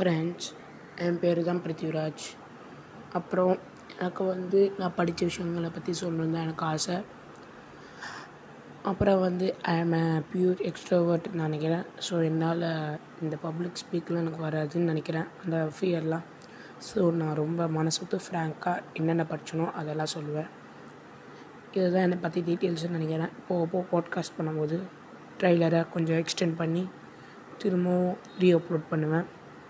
Friends என் பேர் தான் பிருத்திவிராஜ். அப்புறம் எனக்கு வந்து நான் படித்த விஷயங்களை பற்றி சொல்லணுன்னு தான் எனக்கு ஆசை. அப்புறம் வந்து I am a pure extrovert நினைக்கிறேன். ஸோ என்னால் இந்த பப்ளிக் ஸ்பீக்கில் எனக்கு வராதுன்னு நினைக்கிறேன். அந்த ஃபியர்லாம் ஸோ நான் ரொம்ப மனசுத்து ஃப்ராங்காக என்னென்ன படிச்சனோ அதெல்லாம் சொல்லுவேன். இதுதான் என்னை பற்றி டீட்டெயில்ஸ்னு நினைக்கிறேன். போக போக பாட்காஸ்ட் பண்ணும்போது ட்ரைலரை கொஞ்சம் எக்ஸ்டெண்ட் பண்ணி திரும்பவும் ரீ அப்லோட் பண்ணுவேன்.